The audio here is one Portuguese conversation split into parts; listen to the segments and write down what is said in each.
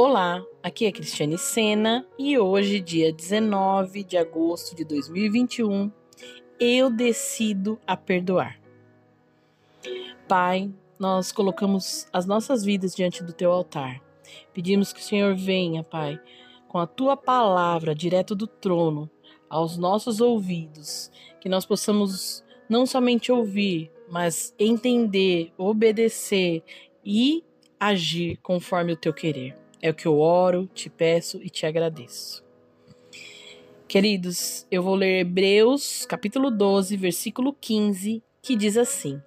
Olá, aqui é Cristiane Sena e hoje, dia 19 de agosto de 2021, eu decido a perdoar. Pai, nós colocamos as nossas vidas diante do teu altar. Pedimos que o Senhor venha, Pai, com a tua palavra direto do trono aos nossos ouvidos, que nós possamos não somente ouvir, mas entender, obedecer e agir conforme o teu querer. É o que eu oro, te peço e te agradeço. Queridos, eu vou ler Hebreus, capítulo 12, versículo 15, que diz assim: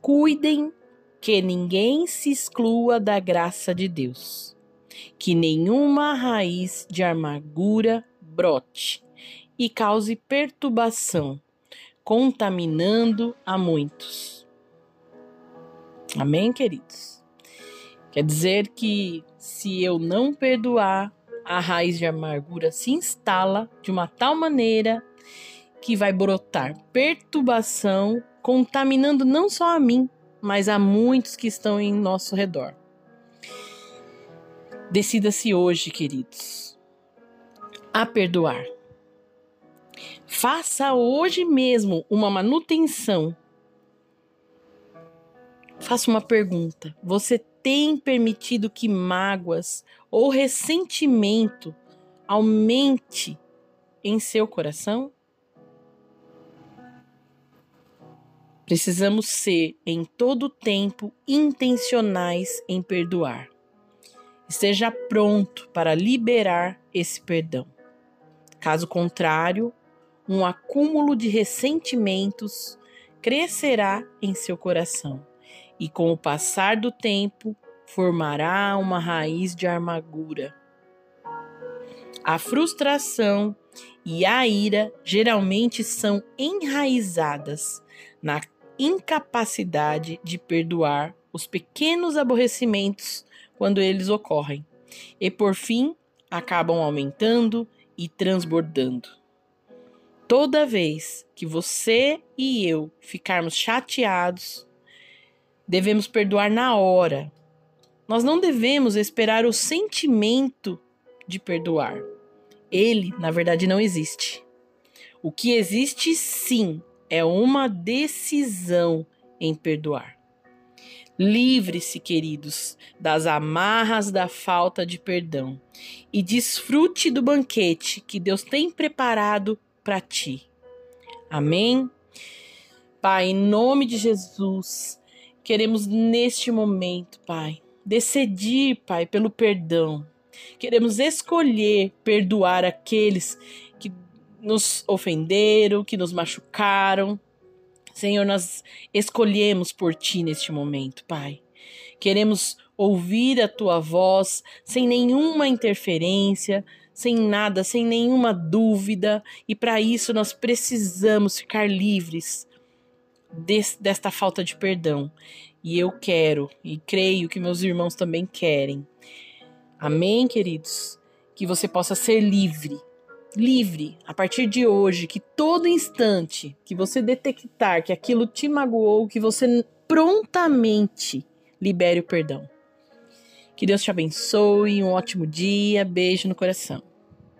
Cuidem que ninguém se exclua da graça de Deus, que nenhuma raiz de amargura brote e cause perturbação, contaminando a muitos. Amém, queridos? Quer dizer que se eu não perdoar, a raiz de amargura se instala de uma tal maneira que vai brotar perturbação, contaminando não só a mim, mas a muitos que estão em nosso redor. Decida-se hoje, queridos, a perdoar. Faça hoje mesmo uma manutenção. Faça uma pergunta. Você tem permitido que mágoas ou ressentimento aumente em seu coração? Precisamos ser em todo tempo intencionais em perdoar. Esteja pronto para liberar esse perdão. Caso contrário, um acúmulo de ressentimentos crescerá em seu coração e com o passar do tempo formará uma raiz de amargura. A frustração e a ira geralmente são enraizadas na incapacidade de perdoar os pequenos aborrecimentos quando eles ocorrem, e por fim acabam aumentando e transbordando. Toda vez que você e eu ficarmos chateados, devemos perdoar na hora. Nós não devemos esperar o sentimento de perdoar. Ele, na verdade, não existe. O que existe, sim, é uma decisão em perdoar. Livre-se, queridos, das amarras da falta de perdão e desfrute do banquete que Deus tem preparado para ti. Amém? Pai, em nome de Jesus, Queremos neste momento, Pai, decidir, Pai, pelo perdão. Queremos escolher perdoar aqueles que nos ofenderam, que nos machucaram. Senhor, nós escolhemos por Ti neste momento, Pai. Queremos ouvir a Tua voz sem nenhuma interferência, sem nada, sem nenhuma dúvida, e para isso nós precisamos ficar livres des, desta falta de perdão. E eu quero e creio que meus irmãos também querem. Amém, queridos? Que você possa ser livre. Livre a partir de hoje, que todo instante que você detectar que aquilo te magoou, que você prontamente libere o perdão. Que Deus te abençoe, um ótimo dia, beijo no coração.